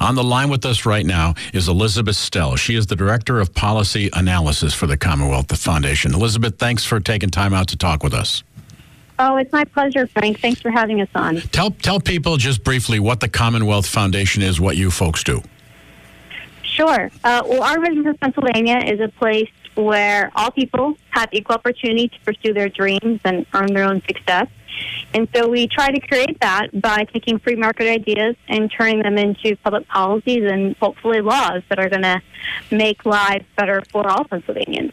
On the line with us right now is Elizabeth Stelle. She is the Director of Policy Analysis for the Commonwealth Foundation. Elizabeth, thanks for taking time out to talk with us. Oh, it's my pleasure, Frank. Thanks for having us on. Tell, tell people just briefly what the Commonwealth Foundation is, what you folks do. Sure. Uh, well, our vision for Pennsylvania is a place where all people have equal opportunity to pursue their dreams and earn their own success. And so we try to create that by taking free market ideas and turning them into public policies and hopefully laws that are going to make lives better for all Pennsylvanians.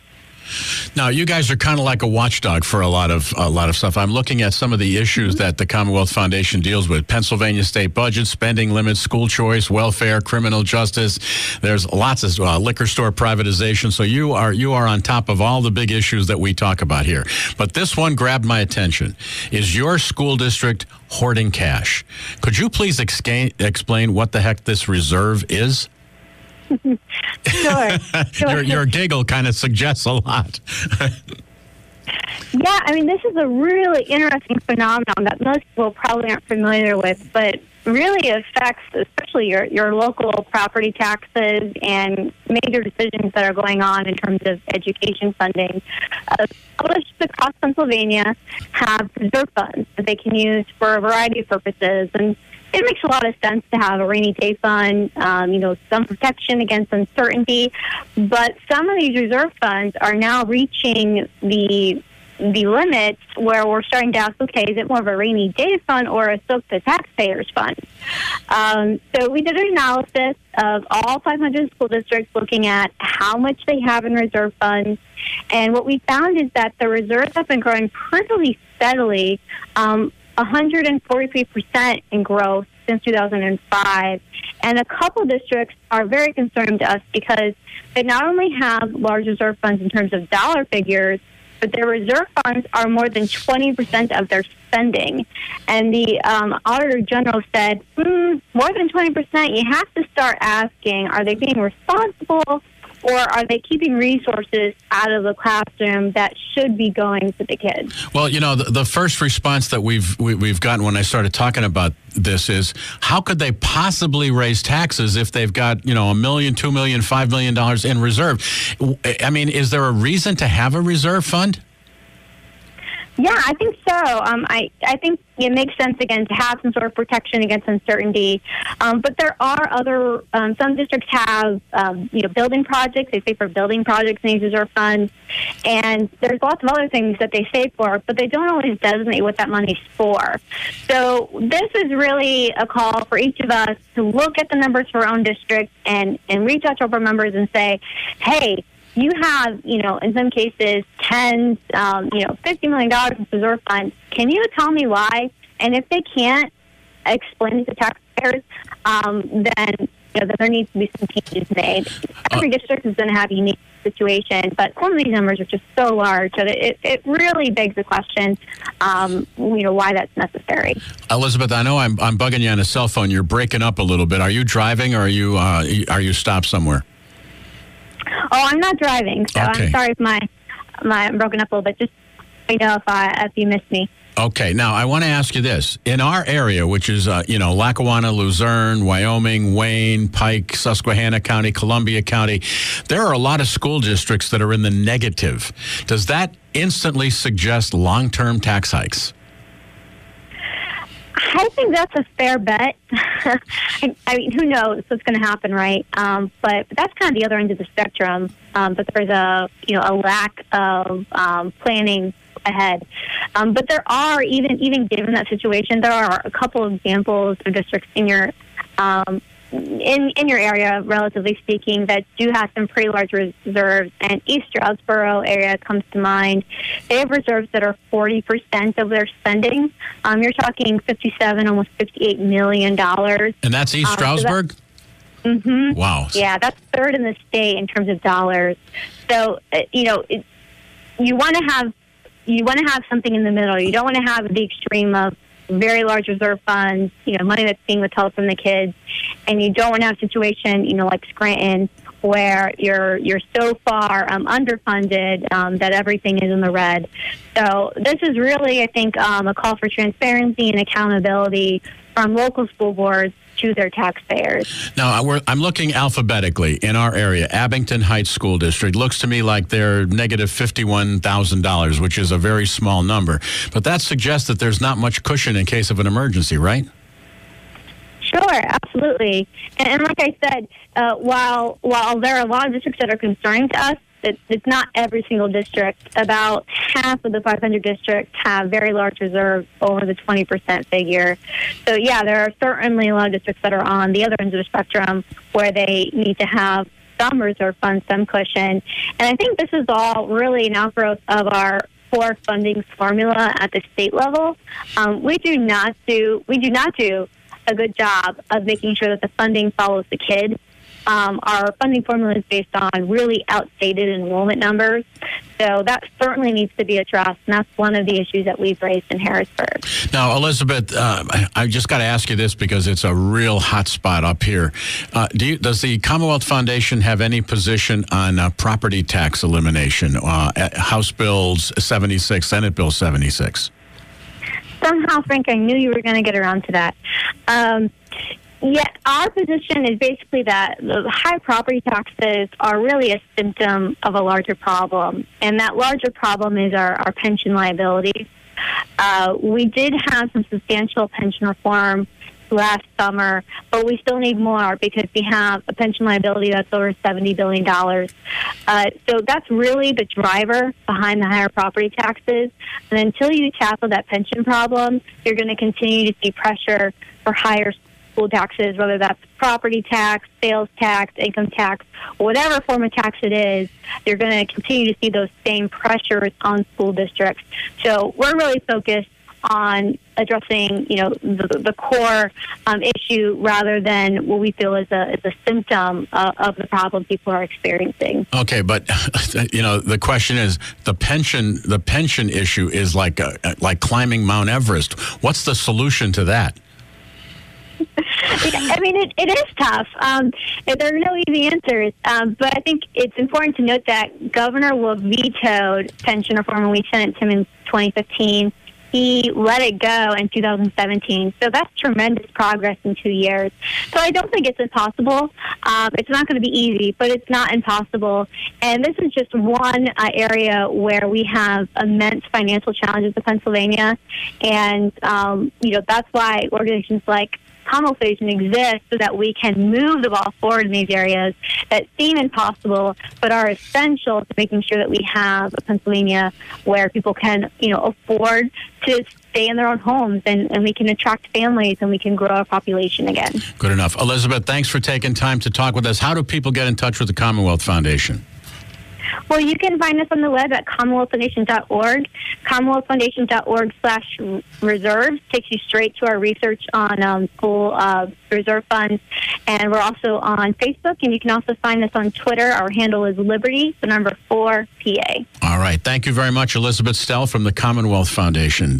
Now, you guys are kind of like a watchdog for a lot of a lot of stuff. I'm looking at some of the issues that the Commonwealth Foundation deals with: Pennsylvania state budget, spending limits, school choice, welfare, criminal justice. There's lots of uh, liquor store privatization. So you are you are on top of all the big issues that we talk about here. But this one grabbed my attention: is your school district hoarding cash? Could you please explain explain what the heck this reserve is? sure. sure. your, your giggle kind of suggests a lot. yeah, I mean, this is a really interesting phenomenon that most people probably aren't familiar with, but really affects especially your, your local property taxes and major decisions that are going on in terms of education funding. Uh, colleges across Pennsylvania have reserve funds that they can use for a variety of purposes. And it makes a lot of sense to have a rainy day fund, um, you know, some protection against uncertainty. But some of these reserve funds are now reaching the the limits where we're starting to ask, okay, is it more of a rainy day fund or a soak the taxpayers fund? Um, so we did an analysis of all 500 school districts looking at how much they have in reserve funds. And what we found is that the reserves have been growing pretty steadily. Um, 143% in growth since 2005. And a couple districts are very concerned to us because they not only have large reserve funds in terms of dollar figures, but their reserve funds are more than 20% of their spending. And the um, Auditor General said, mm, more than 20%, you have to start asking, are they being responsible or are they keeping resources out of the classroom that should be going to the kids? Well, you know, the, the first response that we've we, have we have gotten when I started talking about this is how could they possibly raise taxes if they've got you know a million, two million, five million dollars in reserve? I mean, is there a reason to have a reserve fund? Yeah, I think so. Um, I I think it makes sense again to have some sort of protection against uncertainty. Um, but there are other um, some districts have um, you know building projects. They save for building projects use reserve funds, and there's lots of other things that they save for, but they don't always designate what that money's for. So this is really a call for each of us to look at the numbers for our own district and and reach out to our members and say, hey you have, you know, in some cases, tens, um, you know, fifty million dollars in reserve funds. Can you tell me why? And if they can't explain it to taxpayers, um, then you know that there needs to be some changes made. Every uh, district is going to have a unique situation, but some of these numbers are just so large that it, it really begs the question, um, you know, why that's necessary. Elizabeth, I know I'm, I'm bugging you on a cell phone. You're breaking up a little bit. Are you driving or are you uh, are you stopped somewhere? Oh, I'm not driving, so okay. I'm sorry if my my I'm broken up a little bit. Just let me know if I if you missed me. Okay, now I want to ask you this: in our area, which is uh, you know Lackawanna, Luzerne, Wyoming, Wayne, Pike, Susquehanna County, Columbia County, there are a lot of school districts that are in the negative. Does that instantly suggest long-term tax hikes? I think that's a fair bet. I, mean, who knows what's going to happen, right? Um, but, but, that's kind of the other end of the spectrum. Um, but there's a you know a lack of um, planning ahead. Um, but there are even even given that situation, there are a couple of examples of districts in your um, in in your area, relatively speaking, that do have some pretty large reserves. And East Stroudsburg area comes to mind. They have reserves that are forty percent of their spending. Um, you're talking fifty-seven, almost fifty-eight million dollars. And that's East um, Stroudsburg. So hmm Wow. Yeah, that's third in the state in terms of dollars. So, uh, you know, it, you want to have you want to have something in the middle. You don't want to have the extreme of very large reserve funds, you know, money that's being withheld from the kids, and you don't want to have a situation, you know, like Scranton, where you're you're so far um, underfunded um, that everything is in the red. So this is really, I think, um, a call for transparency and accountability from local school boards to their taxpayers. Now, I- we're, I'm looking alphabetically in our area. Abington Heights School District looks to me like they're negative $51,000, which is a very small number. But that suggests that there's not much cushion in case of an emergency, right? Sure, absolutely. And, and like I said, uh, while while there are a lot of districts that are concerning to us, it, it's not every single district. About half of the 500 districts have very large reserves over the 20% figure. So yeah, there are certainly a lot of districts that are on the other end of the spectrum where they need to have some reserve funds, some cushion. And I think this is all really an outgrowth of our core funding formula at the state level. Um, we do not do we do not do a good job of making sure that the funding follows the kid. Um, our funding formula is based on really outdated enrollment numbers. So that certainly needs to be addressed, and that's one of the issues that we've raised in Harrisburg. Now, Elizabeth, uh, I- just got to ask you this because it's a real hot spot up here. Uh, do you, does the Commonwealth Foundation have any position on uh, property tax elimination? Uh, House Bills 76, Senate Bill 76. Somehow, Frank, I knew you were going to get around to that. Um, yeah, our position is basically that the high property taxes are really a symptom of a larger problem, and that larger problem is our, our pension liabilities. Uh, we did have some substantial pension reform last summer, but we still need more because we have a pension liability that's over $70 billion. Uh, so that's really the driver behind the higher property taxes. And until you tackle that pension problem, you're going to continue to see pressure for higher school taxes, whether that's property tax, sales tax, income tax, whatever form of tax it is, you're going to continue to see those same pressures on school districts. So we're really focused on addressing, you know, the, the core um, issue rather than what we feel is a, is a symptom of the problem people are experiencing. Okay, but you know the question is the pension. The pension issue is like uh, like climbing Mount Everest. What's the solution to that? I mean, it, it is tough. Um, there are no easy answers, um, but I think it's important to note that Governor Wolf vetoed pension reform when we sent it to him in 2015. He let it go in 2017. So that's tremendous progress in two years. So I don't think it's impossible. Um, it's not going to be easy, but it's not impossible. And this is just one uh, area where we have immense financial challenges in Pennsylvania. And, um, you know, that's why organizations like Commonwealth Foundation exists so that we can move the ball forward in these areas that seem impossible but are essential to making sure that we have a Pennsylvania where people can, you know, afford to stay in their own homes and, and we can attract families and we can grow our population again. Good enough, Elizabeth. Thanks for taking time to talk with us. How do people get in touch with the Commonwealth Foundation? Well, you can find us on the web at commonwealthfoundation.org. Commonwealthfoundation.org slash reserves takes you straight to our research on um, school uh, reserve funds. And we're also on Facebook, and you can also find us on Twitter. Our handle is Liberty, the number four PA. All right. Thank you very much, Elizabeth Stelle from the Commonwealth Foundation.